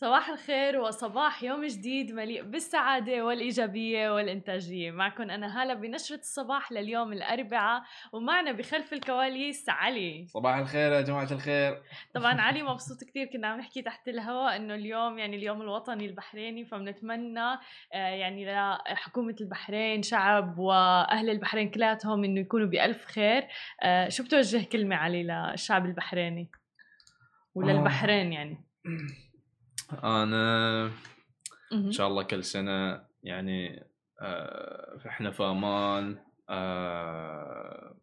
صباح الخير وصباح يوم جديد مليء بالسعادة والإيجابية والإنتاجية. معكم أنا هالة بنشرة الصباح لليوم الأربعاء ومعنا بخلف الكواليس علي. صباح الخير يا جماعة الخير. طبعا علي مبسوط كتير كنا عم نحكي تحت الهواء إنه اليوم يعني اليوم الوطني البحريني فبنتمنى آه، يعني لحكومة البحرين شعب وأهل البحرين كلاتهم إنه يكونوا بألف خير. آه، شو بتوجه كلمة علي للشعب البحريني؟ وللبحرين يعني؟ أنا إن شاء الله كل سنة يعني آه إحنا في أمان آه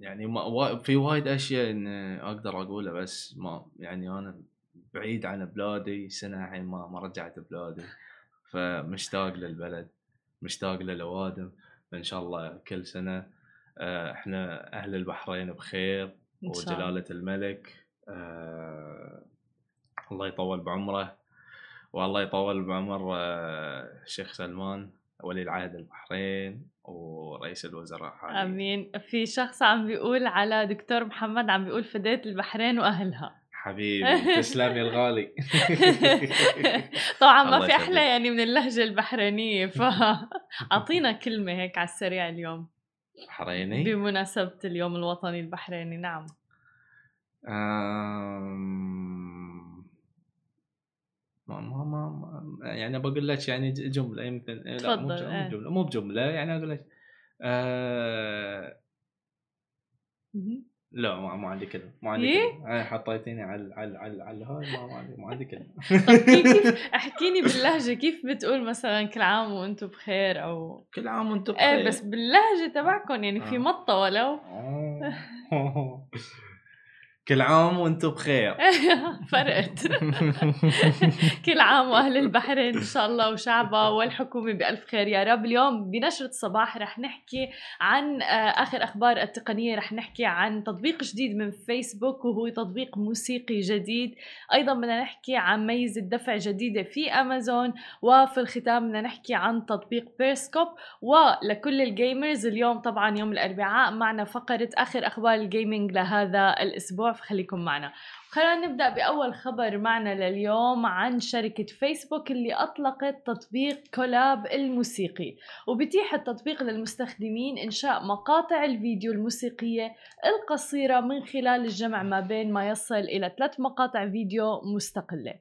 يعني ما في وايد أشياء إن أقدر اقولها بس ما يعني أنا بعيد عن بلادي سنة الحين ما ما رجعت بلادي فمشتاق للبلد مشتاق للأوادم. فان شاء الله كل سنة آه إحنا أهل البحرين بخير وجلالة الملك الله يطول بعمره والله يطول بعمر الشيخ آه، سلمان ولي العهد البحرين ورئيس الوزراء حاليا. آمين. في شخص عم بيقول على دكتور محمد عم بيقول فديت البحرين وأهلها. حبيبي تسلم يا الغالي. طبعا ما في أحلى يعني من اللهجة البحرينية فاعطينا كلمة هيك على السريع اليوم. بحريني؟ بمناسبة اليوم الوطني البحريني نعم. ما ما ما يعني بقول لك يعني جملة يمكن. لا مو بجمله, مو مو بجملة يعني أقول لك آه لا ما ما عندي كلمة ما عندي إيه؟ كلمة. حطيتيني على على على على هاي ما, ما عندي ما عندي كلمة. طيب كيف احكيني باللهجة كيف بتقول مثلا كل عام وأنتم بخير أو كل عام وأنتم بخير. إيه بس باللهجة تبعكم يعني في آه. مطه ولو آه. كل عام وأنتم بخير. فرقت. كل عام وأهل البحرين إن شاء الله وشعبها والحكومة بألف خير. يا رب اليوم بنشرة الصباح رح نحكي عن آه، آخر أخبار التقنية. رح نحكي عن تطبيق جديد من فيسبوك وهو تطبيق موسيقي جديد. أيضا بدنا نحكي عن ميزة دفع جديدة في أمازون. وفي الختام بدنا نحكي عن تطبيق بيرسكوب ولكل ال gamers اليوم طبعا يوم الأربعاء معنا فقرة آخر أخبار ال gaming لهذا الأسبوع. فخليكم معنا. خلينا نبدأ بأول خبر معنا لليوم عن شركة فيسبوك اللي أطلقت تطبيق Collab الموسيقي. وبتيح التطبيق للمستخدمين إنشاء مقاطع الفيديو الموسيقية القصيرة من خلال الجمع ما بين ما يصل إلى ثلاث مقاطع فيديو مستقلة.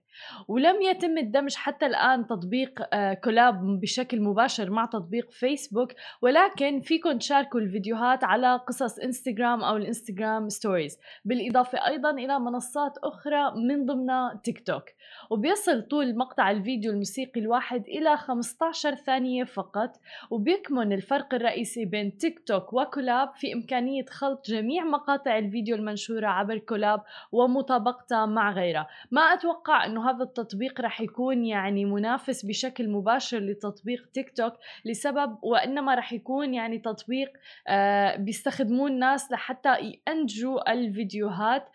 ولم يتم الدمج حتى الآن تطبيق آه، Collab بشكل مباشر مع تطبيق فيسبوك ولكن فيكم تشاركوا الفيديوهات على قصص إنستغرام أو الإنستغرام stories. بالإضافة أيضا إلى منصات أخرى من ضمنها تيك توك وبيصل طول مقطع الفيديو الموسيقي الواحد إلى 15 ثانية فقط وبيكمن الفرق الرئيسي بين تيك توك و Collab في إمكانية خلط جميع مقاطع الفيديو المنشورة عبر Collab ومطابقتها مع غيرها ما أتوقع أنه هذا التطبيق رح يكون يعني منافس بشكل مباشر لتطبيق تيك توك لسبب وإنما رح يكون يعني تطبيق آه بيستخدموه الناس لحتى ينتجوا الفيديوهات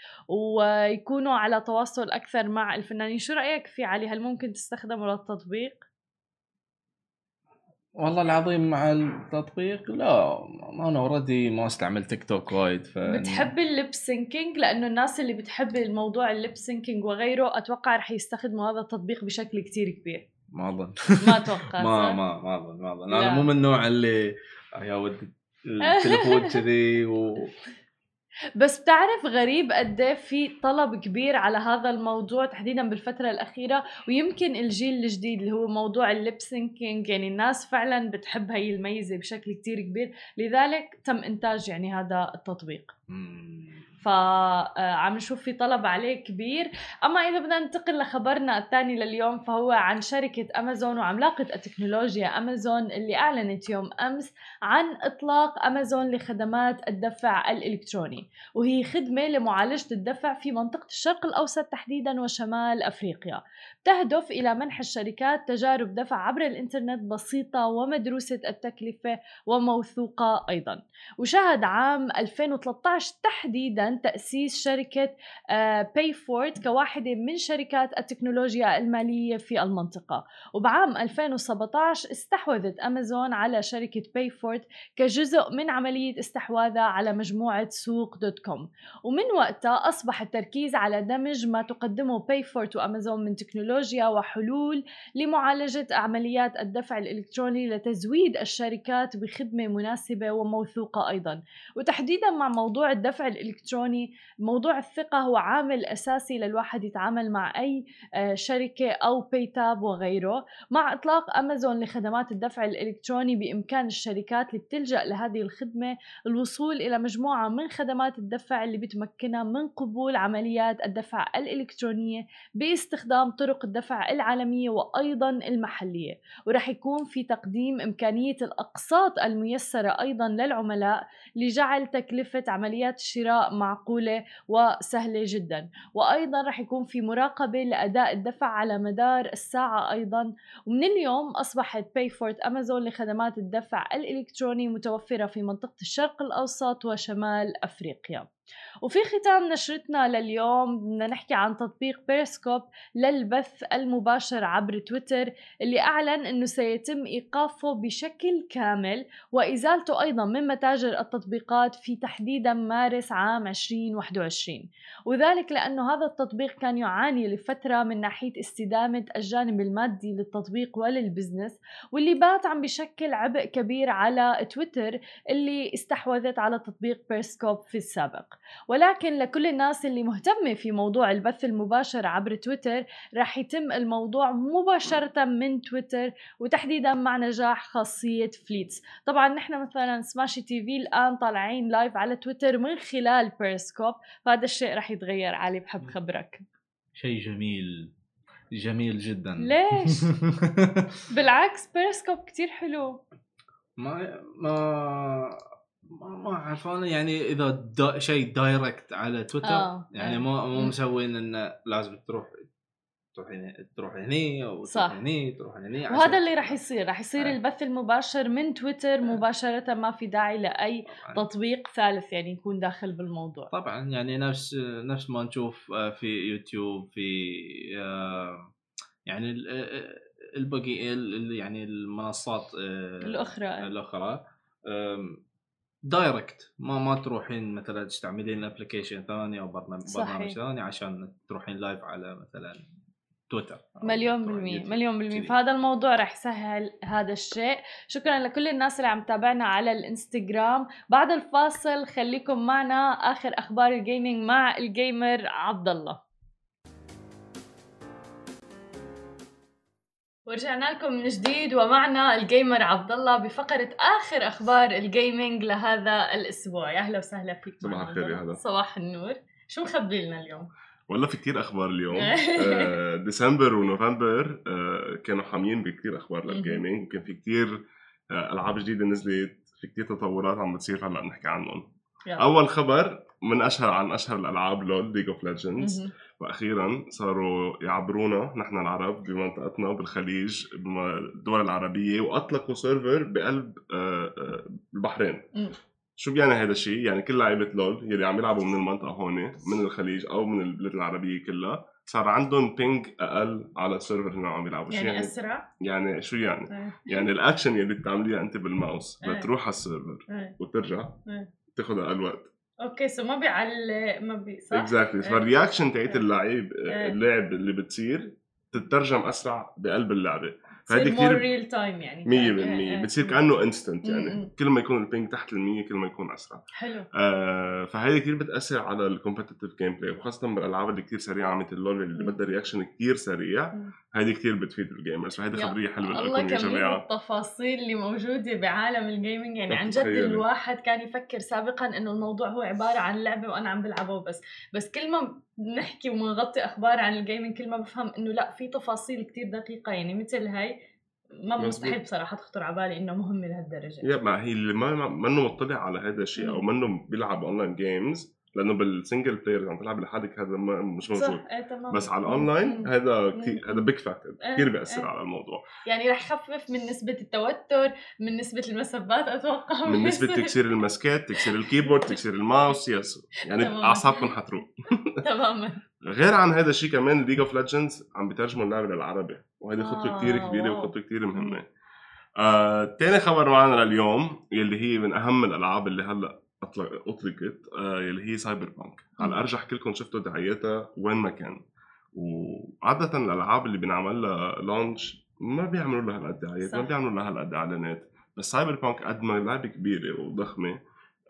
ويكونوا على تواصل أكثر مع الفنانين. شو رأيك في علي؟ هل ممكن تستخدمه للتطبيق؟ والله العظيم مع التطبيق لا أنا already ما استعمل تيك توك وايد ف بتحب ال lip syncing؟ لأنه الناس اللي بتحب الموضوع ال lip syncing وغيره أتوقع رح يستخدموا هذا التطبيق بشكل كتير كبير. ما أظن. ما أتوقع ما ما ما أظن ما أظن. أنا مو من النوع اللي يا ودي التليفون كذي و بس بتعرف غريب قد إيه في طلب كبير على هذا الموضوع تحديدا بالفترة الأخيرة؟ ويمكن الجيل الجديد اللي هو موضوع الليب سينكينج يعني الناس فعلا بتحب هي الميزة بشكل كتير كبير. لذلك تم إنتاج يعني هذا التطبيق. فعم نشوف في طلب عليه كبير. أما إذا بدنا ننتقل لخبرنا الثاني لليوم فهو عن شركة أمازون وعملاقة التكنولوجيا أمازون اللي أعلنت يوم أمس عن إطلاق أمازون لخدمات الدفع الإلكتروني. وهي خدمة لمعالجة الدفع في منطقة الشرق الأوسط تحديدا وشمال أفريقيا. تهدف إلى منح الشركات تجارب دفع عبر الإنترنت بسيطة ومدروسة التكلفة وموثوقة أيضا. وشهد عام 2013 تحديدا أيضا تأسيس شركة Payfort آه، كواحدة من شركات التكنولوجيا المالية في المنطقة. وبعام 2017 استحوذت أمازون على شركة Payfort كجزء من عملية استحواذها على مجموعة سوق دوت كوم. ومن وقتها أصبح التركيز على دمج ما تقدمه Payfort وأمازون من تكنولوجيا وحلول لمعالجة عمليات الدفع الإلكتروني لتزويد الشركات بخدمة مناسبة وموثوقة أيضا. وتحديدا مع موضوع الدفع الالكتروني موضوع الثقة هو عامل أساسي للواحد يتعامل مع أي آه، شركة أو بيتاب وغيره. مع إطلاق أمازون لخدمات الدفع الإلكتروني بإمكان الشركات اللي بتلجأ لهذه الخدمة الوصول إلى مجموعة من خدمات الدفع اللي بتمكنها من قبول عمليات الدفع الإلكترونية باستخدام طرق الدفع العالمية وأيضا المحلية. ورح يكون في تقديم إمكانية الأقساط الميسرة أيضا للعملاء لجعل تكلفة عمليات الشراء معقولة وسهلة جدا. وأيضا رح يكون في مراقبة لأداء الدفع على مدار الساعة أيضا. ومن اليوم أصبحت Payfort امازون لخدمات الدفع الإلكتروني متوفرة في منطقة الشرق الأوسط وشمال أفريقيا. وفي ختام نشرتنا لليوم بدنا نحكي عن تطبيق بيرسكوب للبث المباشر عبر تويتر اللي أعلن أنه سيتم إيقافه بشكل كامل وإزالته أيضا من متاجر التطبيقات في تحديدا مارس عام 2021 وذلك لأنه هذا التطبيق كان يعاني لفترة من ناحية استدامة الجانب المادي للتطبيق ولل business واللي بات عم بشكل عبء كبير على تويتر اللي استحوذت على تطبيق بيرسكوب في السابق. ولكن لكل الناس اللي مهتمة في موضوع البث المباشر عبر تويتر رح يتم الموضوع مباشرة من تويتر وتحديدا مع نجاح خاصية Fleets. طبعا نحن مثلا Smashi TV الآن طالعين live على تويتر من خلال بيرسكوب فهذا الشيء رح يتغير علي بحب خبرك. شيء جميل جميل جدا. ليش؟ بالعكس بيرسكوب كتير حلو. ما ما ما اعرف أنا يعني إذا دا شيء direct على تويتر آه. يعني مو مو مسوين إنه لازم تروح تروح هنا تروح هني أو صح. تروح هني تروح هني وهذا اللي راح يصير راح يصير آه. البث المباشر من تويتر آه. مباشرة ما في داعي لأي طبعاً. تطبيق ثالث يعني يكون داخل بالموضوع طبعا يعني نفس نفس ما نشوف آه، في يوتيوب في آه، يعني البقي يعني المنصات الأخرى الأخرى direct. ما ما تروحين مثلا تستعملين application ثاني أو برنامج برنامج ثاني عشان تروحين live على مثلا تويتر مليون بالمية مليون بالمية. فهذا الموضوع رح يسهل هذا الشيء. شكرا لكل الناس اللي عم تابعنا على الإنستغرام. بعد الفاصل خليكم معنا. آخر أخبار ال gaming مع ال gamer عبد الله ورجعنا لكم من جديد ومعنا ال gamer عبد الله بفقرة آخر أخبار ال gaming لهذا الأسبوع. يا أهلا وسهلا فيك صباح الخير يا هلا. صباح النور. شو مخبي لنا اليوم؟ والله في كتير أخبار اليوم. آه ديسمبر ونوفمبر آه كانوا حاميين بكتير أخبار لل gaming وكان في كتير آه ألعاب جديدة نزلت في كتير تطورات عم بتصير هلأ نحكي عنهم. أول خبر من أشهر عن أشهر الألعاب LoL League of Legends وأخيرا صاروا يعبرونا نحن العرب بمنطقتنا بالخليج بالدول العربية وأطلقوا server بقلب آه، آه، البحرين شو بيعني هذا الشيء؟ يعني كل لعيبة لول يلي عم يلعبوا من المنطقة هون من الخليج أو من البلاد العربية كلها صار عندهم ping أقل على ال server اللي عم يلعبوا يعني, يعني أسرع يعني شو يعني؟ أه. يعني الأكشن يلي بتعمليها أنت بالماوس. لتروح على ال server أه. وترجع تاخذ أقل وقت okay so ما بيعلق ما بي صح؟ exactly فال reaction تاعت اللعيب اللاعب اللي بتصير تترجم أسرع بقلب اللعبة. فهذه كثير real time يعني 100% إيه، إيه. بتصير كأنه instant يعني. كل ما يكون ال ping تحت ال100 كل ما يكون أسرع. حلو. آه فهذه كثير بتأثر على ال competitive gameplay وخاصة بالألعاب اللي كثير سريعة مثل لول اللي بدها reaction كثير سريع. هذه كثير بتفيد ال gamers فهذه خبرية حلوة لكم يا جماعة. التفاصيل اللي موجودة بعالم ال gaming يعني عن جد الواحد كان يفكر سابقا إنه الموضوع هو عبارة عن لعبة وأنا عم بلعبه بس. بس كل ما نحكي ونغطي أخبار عن ال gaming كل ما بفهم إنه لا في تفاصيل كثير دقيقة. يعني مثل هاي ما مستحيل بصراحة تخطر على بالي إنه مهمه لهالدرجه يا ما هي اللي ما منه مطلع على هذا الشيء أو منه بيلعب online games لأنه بال single player عم تلعب لحالك هذا ما مش موجود. صح إيه تمام. بس على الاونلاين هذا كثير هذا big factor كثير بيأثر إيه. على الموضوع. يعني رح يخفف من نسبة التوتر من نسبة المسبات أتوقع. من نسبة تكسير المسكات تكسير ال keyboard تكسير ال mouse yes. يعني. أعصابكم حتروق. تماما. غير عن هذا الشيء كمان League of Legends عم بيترجموا اللعبة للعربي وهذه خطوة آه، كثير كبيرة. وخطوة كثير مهمة. آه، تاني خبر معنا لليوم يلي هي من أهم الألعاب اللي هلأ أطلقت آه، يلي هي Cyberpunk على. الارجح كلكم شفتوا دعايتها وين ما كان. وعادة الألعاب اللي بينعمل لها launch ما بيعملوا لها هالقد دعايات ما. بيعملوا لها هالقد إعلانات. بس Cyberpunk قد ما لعبة كبيرة وضخمة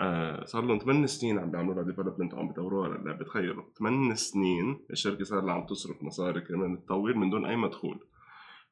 آه صار لهم 8 سنين عم بيعملوا لها development وعم بيطوروها للعبه تخيلوا 8 سنين الشركة صار لها عم تصرف مصاري كمان تطور من دون أي مدخول.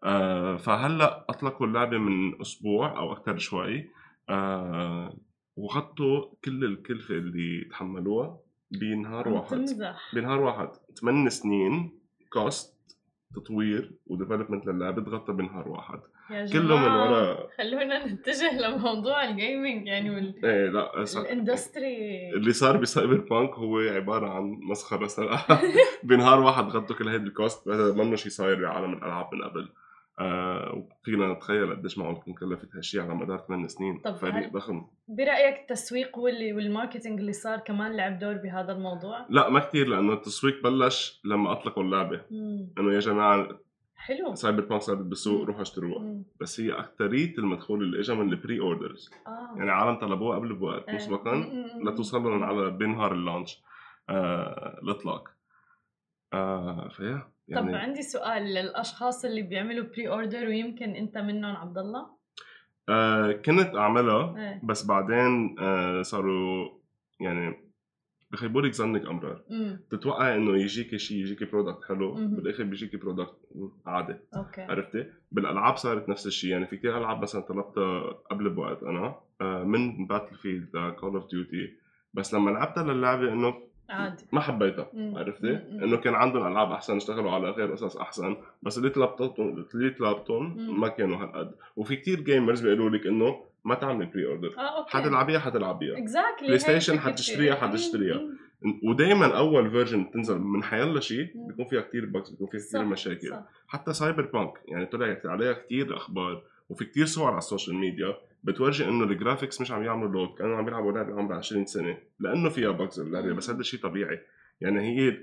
آه فهلأ أطلقوا اللعبة من أسبوع أو أكثر شوي. آه وغطوا كل الكلفه اللي تحملوها بنهار واحد. تمزح بنهار واحد. 8 سنين cost تطوير و development للعبة تغطى بنهار واحد. يا كله من ورا. خلونا نتجه لموضوع ال gaming يعني وال... إيه لا. ال industry اللي صار ب Cyberpunk هو عبارة عن مسخرة صراحة. بنهار واحد غطوا كل هيدي ال cost منه شيء صاير بعالم الألعاب من قبل. آه وفينا نتخيل قديش تكون كلفت هالشيء على مدار 8 سنين طب فريق هل- ضخم برأيك التسويق واللي وال marketing اللي صار كمان لعب دور بهذا الموضوع؟ لا ما كثير لأنه التسويق بلش لما أطلقوا اللعبة. إنه يا جماعة حلو Cyberpunk صارت بالسوق. روحوا اشتروها. بس هي اكثريه المدخول اللي اجى من ال pre-orders آه يعني عالم طلبوها قبل بوقت إيه. مسبقا. لتوصل لهم على بنهار ال launch آه الإطلاق آه فيا طب يعني عندي سؤال للأشخاص اللي بيعملوا pre-order ويمكن أنت منهم عبد الله آه كنت أعملها إيه. بس بعدين آه صاروا يعني بخيبوا لك ظنك أمرار. امم تتوقع إنه يجيك شيء يجيك product حلو. بالآخر بيجيك product عادي. okay. عرفتي؟ بالألعاب صارت نفس الشيء يعني في كثير ألعاب مثلا طلبتها قبل بوقت أنا آه، من Battlefield Call of Duty بس لما لعبتها للعبة إنه عادي ما حبيتها. عرفتي. إنه كان عندهم ألعاب أحسن اشتغلوا على غير قصص أحسن بس اللي طلبتهم اللي طلبتهم. ما كانوا هالقد وفي كثير gamers بيقولوا لك إنه ما تعمل pre-order آه okay حتلعبيها حتلعبيها exactly PlayStation حتشتريها- حتشتريها. ودائما أول version تنزل من حيالله شيء. بيكون فيها كثير bugs بيكون فيها كثير مشاكل صح. حتى Cyberpunk يعني طلع عليها كثير أخبار وفي كثير صور على ال social media بتورجي إنه ال graphics مش عم يعملوا load كأنه عم يلعبوا لعبة عمرها 20 سنة. لأنه فيها bugs اللعبه بس هذا شيء طبيعي. يعني هي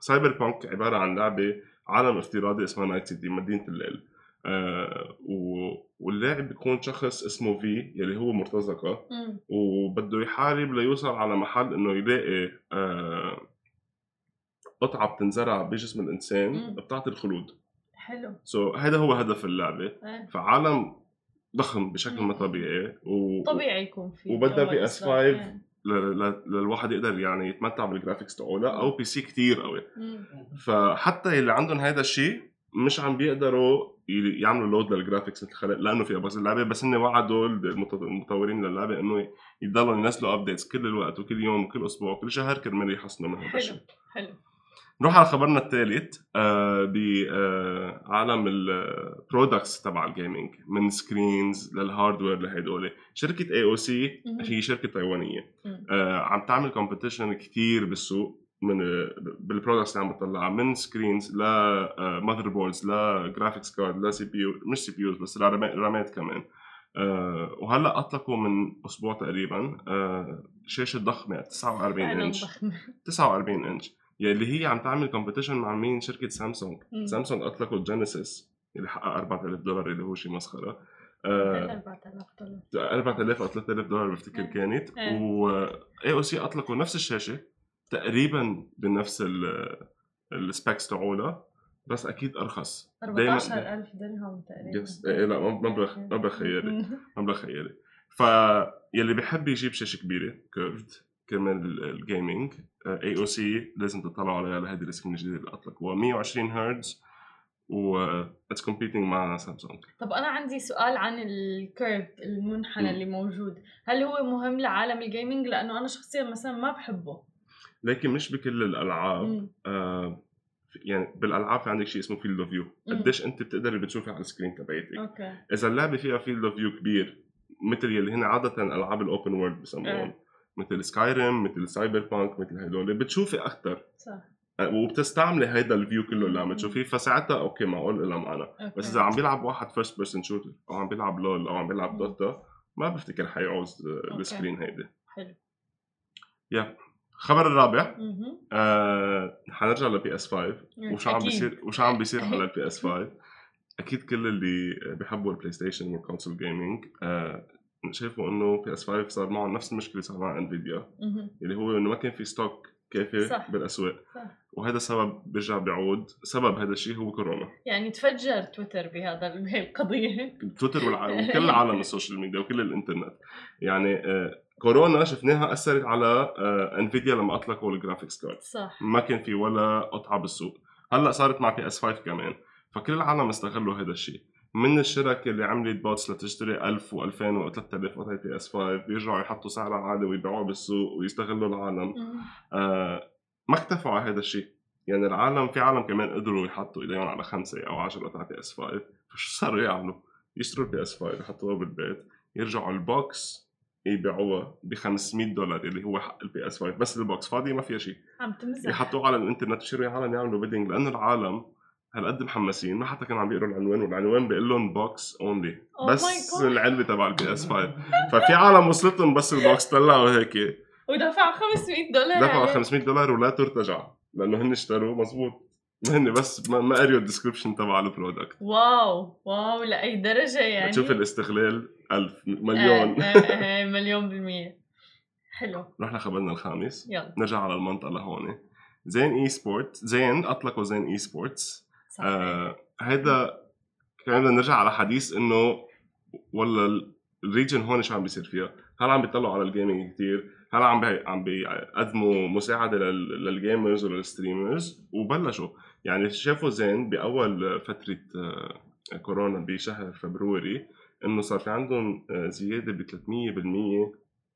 Cyberpunk عبارة عن لعبة عالم افتراضي اسمها Night City مدينة الليل. آه و... واللاعب بيكون شخص اسمه V يلي هو مرتزقة. مم. وبده يحارب ليوصل على محل إنه يلاقي آه قطعة بتنزرع بجسم الإنسان مم. بتعطي الخلود. حلو. so, هذا هو هدف اللعبة. إيه. فعالم ضخم بشكل ما. طبيعي و... طبيعي يكون في وبدها جو PS5 إصدار. إيه. ل... ل... للواحد يقدر يعني يتمتع بال graphics تبعولها أو PC كثير قوي. فحتى اللي عندهم هذا الشيء مش عم بيقدروا يعملوا load لل graphics مثل الخلق لأنه فيها bugs اللعبة بس هن وعدوا المط- المطورين للعبة إنه يضلوا ينزلوا updates كل الوقت وكل يوم وكل أسبوع وكل شهر كرمال يحسنوا من هذا الشيء حلو حلو نروح على خبرنا الثالث آه بعالم ال products تبع ال gaming من screens لل hardware لهدول. شركة AOC. هي شركة تايوانية. آه عم تعمل competition كثير بالسوق من بال products اللي عم بتطلعها من screens ل motherboards ل graphics card لا CPU مش CPUs بس لرما- RAM ات كمان. آه وهلأ أطلقوا من أسبوع تقريبا آه شاشة ضخمة 49 فعلا انش ضخمة. 49 انش يلي هي عم تعمل competition مع مين؟ شركة سامسونج مم. سامسونج اطلقوا ال G9 اللي حقق 4000 دولار اللي هو شيء مسخرة. آه 4000 دولار. 4000 أو 3000 دولار بفتكر إيه. كانت. إيه. و AOC اطلقوا نفس الشاشة تقريبا بنفس ال specs تبعولها بس أكيد أرخص. دايما 14000 درهم تقريبا. yes إيه لا مبلغ مبلغ خيالي. مبلغ خيالي. فيلي بحب يجيب شاشة كبيرة curved كمان ال- ال gaming AOC لازم تطلعوا عليها لهيدي ال screen الجديدة اللي اطلقوها 120 هرتز و it's competing مع سامسونج طب أنا عندي سؤال عن ال curve المنحنى. اللي موجود. هل هو مهم لعالم ال gaming لأنه أنا شخصيا مثلا ما بحبه. لكن مش بكل الألعاب. آه يعني بالألعاب في عندك شيء اسمه field of view. قديش أنت بتقدري بتشوفي على ال screen تبعيتك. okay. إذا اللعبة فيها field of view كبير مثل يلي هن عادة ألعاب ال open world بسموهم. إيه. مثل Skyrim مثل Cyberpunk مثل هدول. بتشوفي أكثر صح. وبتستعملي هيدا ال view كله اللي عم تشوفيه. فساعتها okay معقول لها معنى okay. بس إذا عم بيلعب واحد first person shooter أو عم بيلعب LoL أو عم بيلعب. Dota ما بفتكر حيعوز. ال screen هيدي. حلو. الخبر الرابع. آه حنرجع ل PS 5 وشو عم. بيصير وشو عم بيصير على ال PS 5 أكيد كل اللي بيحبوا ال PlayStation وال console gaming آه شافوا إنه PS 5 صار معهم نفس المشكلة صار مع Nvidia. اللي هو إنه ما كان في stock كافي صح. بالأسواق. صح. وهذا السبب بيرجع بيعود. سبب هذا الشيء هو كورونا. يعني تفجر تويتر بهذا بهي القضية. تويتر والع... وكل عالم ال social media وكل الإنترنت. يعني آه كورونا شفناها أثرت على آه Nvidia لما أطلقوا ال graphics card صح. ما كان في ولا قطعة بالسوق. هلأ صارت مع PS 5 كمان. فكل العالم استغلوا هذا الشيء. من الشركة اللي عملت bots لتشتري 1000 و2000 و3000 قطعة PS 5 بيرجعوا يحطوا سعرها عالي ويبيعوها بالسوق ويستغلوا العالم. آه ما اكتفوا على هذا الشيء. يعني العالم في عالم كمان قدروا يحطوا إيديهم على خمسة أو 10 قطع PS 5 فشو صاروا يعملوا؟ يشتروا ال PS 5 يحطوها بالبيت يرجعوا ال box يبيعوها ب 500 دولار اللي هو حق ال PS 5 بس ال box فاضي ما فيها شيء. عم تمزح. يحطوه على الإنترنت يصيروا العالم يعملوا bidding لأنه العالم هالقد محمسين. ما حتى كانوا عم بيقروا العنوان والعنوان بيقول لهم box only Oh بس. العلبة تبع ال PS 5 ففي عالم وصلتهم بس ال box طلعوا هيك. ودفع 500 دولار دفعوا عليه. 500 دولار ولا ترتجع لأنه هن اشتروا مزبوط. هن بس ما, قريوا ال description تبع ال product wow wow لأي درجة يعني. تشوف الاستغلال؟ ألف آه، مليون آه، آه، مليون بالمية. حلو. رحنا خبرنا الخامس. يلا. نرجع على المنطقة لهون. زين esport زين أطلقوا زين esports صح آه هيدا كمان بدنا نرجع على حديث إنه ولا ال region هون شو عم بيصير فيها؟ هل عم بيطلعوا على ال gaming كثير؟ هل عم بي عم بيقدموا مساعدة لل- لل gamers ولل streamers؟ وبلشوا يعني شافوا زين بأول فترة آه، كورونا بشهر February إنه صار في عندهم آه، زيادة ب 300% آه،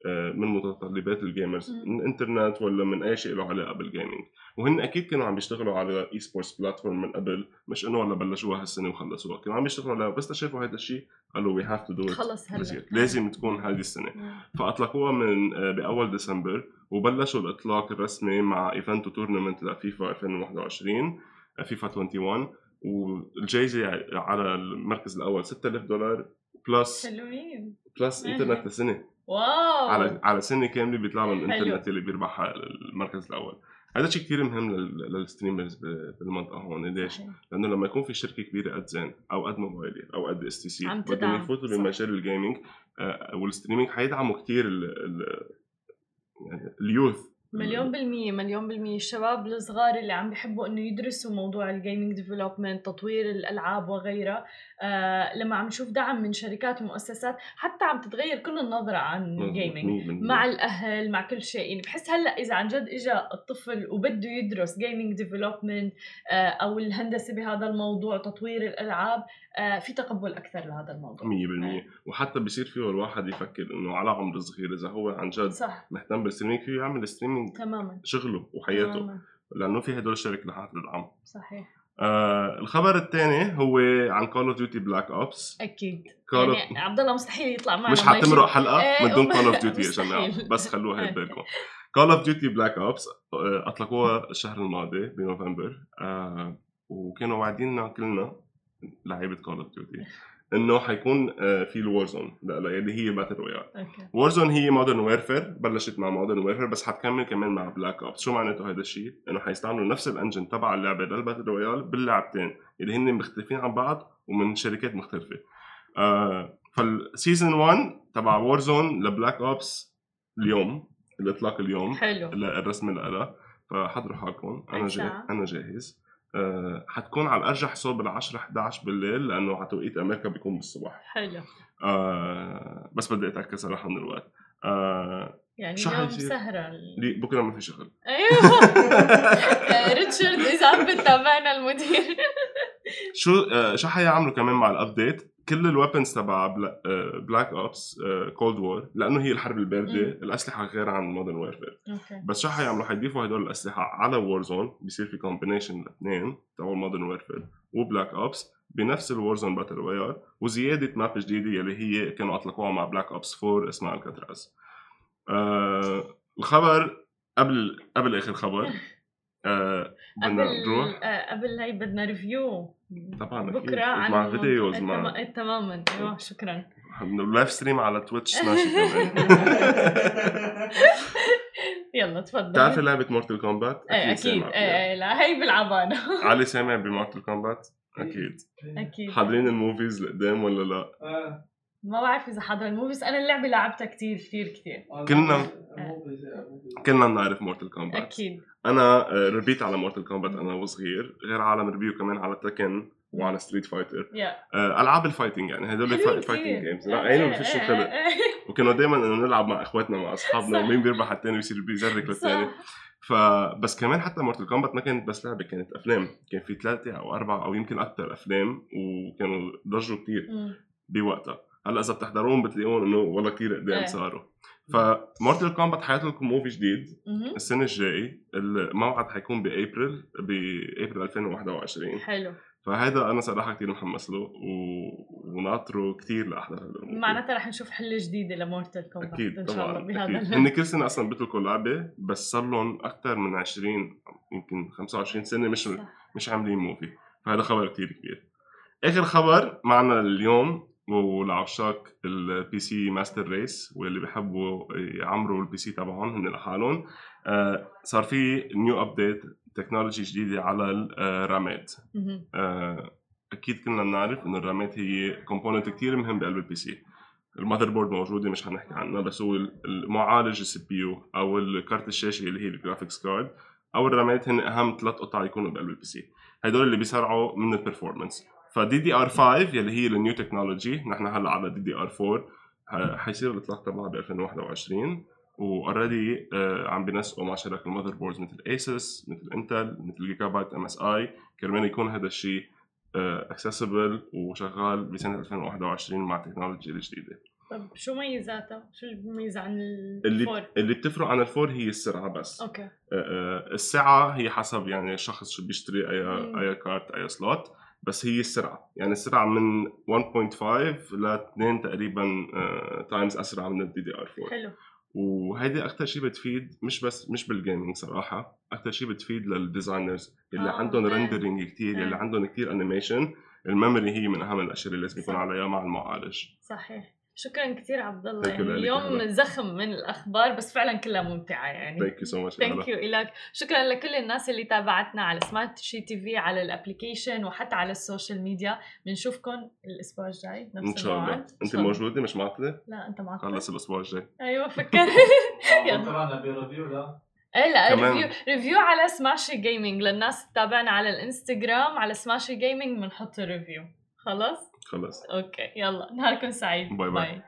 من متطلبات ال gamers. من إنترنت ولا من أي شيء له علاقه بال gaming وهن أكيد كانوا عم بيشتغلوا على esports platform من قبل مش إنه ولا بلشوها هالسنة وخلصوها كانوا عم بيشتغلوا عليها بس شافوا هذا الشيء قالوا we have to do خلص هلا لازم تكون هذه السنة. فأطلقوها من آه، بأول ديسمبر وبلشوا الإطلاق الرسمي مع event و tournament ل FIFA 2021 آه، فيفا 21 والجايزة على المركز الأول 6000 دولار plus حلوين plus. إنترنت لسنة wow على على سنه كامله بيطلع حلو. الإنترنت اللي بيربحها المركز الأول هذا شيء كثير مهم لل- لل streamers بالمنطقة هون ليش؟ لأنه لما يكون في شركة كبيرة قد زين أو قد موبايلي أو قد STC بدهم. يفوتوا. بمجال ال gaming وال streaming حيدعموا كثير يعني ال youth مليون بالمية مليون بالمية. الشباب الصغار اللي عم بيحبوا إنه يدرسوا موضوع ال game development تطوير الألعاب وغيرها آه لما عم نشوف دعم من شركات ومؤسسات حتى عم تتغير كل النظرة عن ال gaming مع الأهل مع كل شيء. يعني بحس هلأ إذا عن جد اجى الطفل وبده يدرس gaming development أو الهندسة بهذا الموضوع تطوير الألعاب آه في تقبل أكثر لهذا الموضوع. 100% وحتى بصير فيه الواحد يفكر إنه على عمر صغير إذا هو عن جد صح. مهتم بال streaming فيه يعمل streaming تماما. شغله وحياته. تماما. لأنه في هدول الشركات اللي حتدعم صحيح. آه الخبر الثاني هو عن Call of Duty Black Ops أكيد. Of- يعني عبد الله مستحيل يطلع معنا مش حتمرق. حلقة من دون Call of Duty يا جماعة. بس خلوها هيك. بالكم Call of Duty Black Ops أطلقوها الشهر الماضي بنوفمبر. آه وكانوا واعديننا كلنا لعيبة Call of Duty إنه حيكون آه في ال Warzone اللي هي battle royale. okay. Warzone هي Modern Warfare. بلشت مع Modern Warfare بس حتكمل كمان مع Black Ops. شو معناته هذا الشيء؟ إنه حيستعملوا نفس ال engine تبع اللعبة لل battle royale باللعبتين اللي هن مختلفين عن بعض ومن شركات مختلفة. آه فال season 1 تبع Warzone ل Black Ops اليوم الإطلاق اليوم حلو. الرسمي لها فحضروا حالكم. أنا ساعة؟ أنا جاهز. حتكون على الارجح صوب ال 10 11 بالليل لأنه على توقيت أمريكا بيكون بالصبح حلو. أه بس بدي أتأكد صراحة من الوقت. أه يعني شو حيصير؟ سهرة بكرة ما في شغل. أيوه. آه، ريتشارد إذا عم بتابعنا المدير. شو أه شو حيعملوا كمان مع ال update كل ال weapons تبع Black Ops Cold War لأنه هي الحرب الباردة. الأسلحة غير عن Modern Warfare okay. بس شو حيعملوا؟ حيضيفوا هدول الأسلحة على Warzone بيصير في combination الاثنين تبع Modern Warfare و Black Ops بنفس ال Warzone battle royale وزيادة map جديدة يلي هي كانوا أطلقوها مع Black Ops 4 اسمها Alcatraz آه الخبر قبل قبل آخر خبر بدنا قبل نروح. آه، قبل هي بدنا review طبعا. بكرة عن مع videos مع إيه، تماما. أيوه شكرا. ال live stream على Twitch يلا تفضل بتعرفي لعبة Mortal Kombat؟ إيه أكيد سامع إيه. إيه لا هي بالعبانه علي سامع ب Mortal Kombat؟ أكيد. أكيد. حاضرين ال movies القدام ولا لا؟ ما بعرف إذا حضر ال movies. أنا اللعبة لعبتها كتير كتير كتير. كلنا كلنا بنعرف Mortal Kombat أكيد. أنا آه، ربيت على Mortal Kombat أنا وصغير. غير عالم review كمان على Tekken وعلى Street Fighter يا آه، ألعاب ال fighting يعني. هدول ال fighting. games لاعبينهم إيه، إيه. وكانوا دائما إنه نلعب مع إخواتنا مع أصحابنا صح. ومين بيربح الثاني بيصير بيزرك للثاني. فبس كمان حتى Mortal Kombat ما كانت بس لعبة كانت أفلام. كان في ثلاثة أو أربعة أو يمكن أكثر أفلام وكانوا ضجوا كثير. بوقتها. هلأ إذا بتحضرون بتلاقون إنه والله كثير قدام إيه. صاروا ف Mortal Kombat لكم movie جديد. السنة الجاي الموعد حيكون بأبريل بأبريل 2021 حلو فهذا أنا صراحة كثير محمس له و... وناطره كثير لأحضر هذا. معناتها رح نشوف حلة جديدة ل Mortal Kombat أكيد إن شاء طبعا الله بهذا هن كل سنة أصلا بيتركوا لعبة بس صار لهم أكثر من 20 يمكن 25 سنة مش صح. مش عاملين movie فهذا خبر كثير كبير آخر خبر معنا اليوم ولعشاق ال PC master race واللي بيحبوا يعمروا ال PC تبعهم هن لحالهم. آه، صار في new update technology جديدة على الرامات مهم. آه، أكيد كلنا بنعرف إنه الرامات هي component كثير مهم بقلب ال PC ال motherboard موجودة مش حنحكي عنها بس هو المعالج ال CPU أو الكارت الشاشة اللي هي ال graphics card أو الرامات هن أهم ثلاث قطع يكونوا بقلب ال PC هدول اللي بيسرعوا من ال performance ف DDR 5 يلي هي ال new technology نحن هلا على DDR 4 ح- حيصير الإطلاق تبعها ب 2021 و already عم بينسقوا مع شركة ال motherboards مثل ASUS مثل Intel مثل Gigabyte MSI كرمال يكون هذا الشيء accessible وشغال بسنة 2021 مع التكنولوجيا الجديدة. طب شو ميزاتها؟ شو اللي بيميز عن اللي ال four؟ اللي بتفرق عن ال four هي السرعة بس. أوكي. آه، آه، السعة هي حسب يعني الشخص شو بيشتري أي. أي card أي slot بس هي السرعه يعني السرعه من 1.5 ل 2 تقريبا times أسرع من ال DDR 4 حلو وهيدي أكثر شيء بتفيد مش بس مش بال gaming صراحة أكثر شيء بتفيد لل designers اللي آه، آه عندهم. rendering كثير إيه. اللي عندهم كثير animation ال memory هي من أهم الأشياء اللي لازم يكون. عليها مع المعالج صحيح شكرا كثير عبد الله Thank you يعني اليوم. زخم من الأخبار بس فعلا كلها ممتعة يعني. thank you so much thank you لك شكرا لكل الناس اللي تابعتنا على سماشي TV في على ال application وحتى على ال social media. بنشوفكم الأسبوع الجاي نفس إن شاء الله. أنت. موجودة مش معطله لا أنت معك خلص الأسبوع الجاي. أيوه فكر. يلا. طلعنا ب review لا. إيه لا. review review على Smashi Gaming للناس تتابعنا على الإنستغرام على Smashi Gaming بنحط ال review خلص خلص okay يلا نهاركم سعيد bye bye. bye.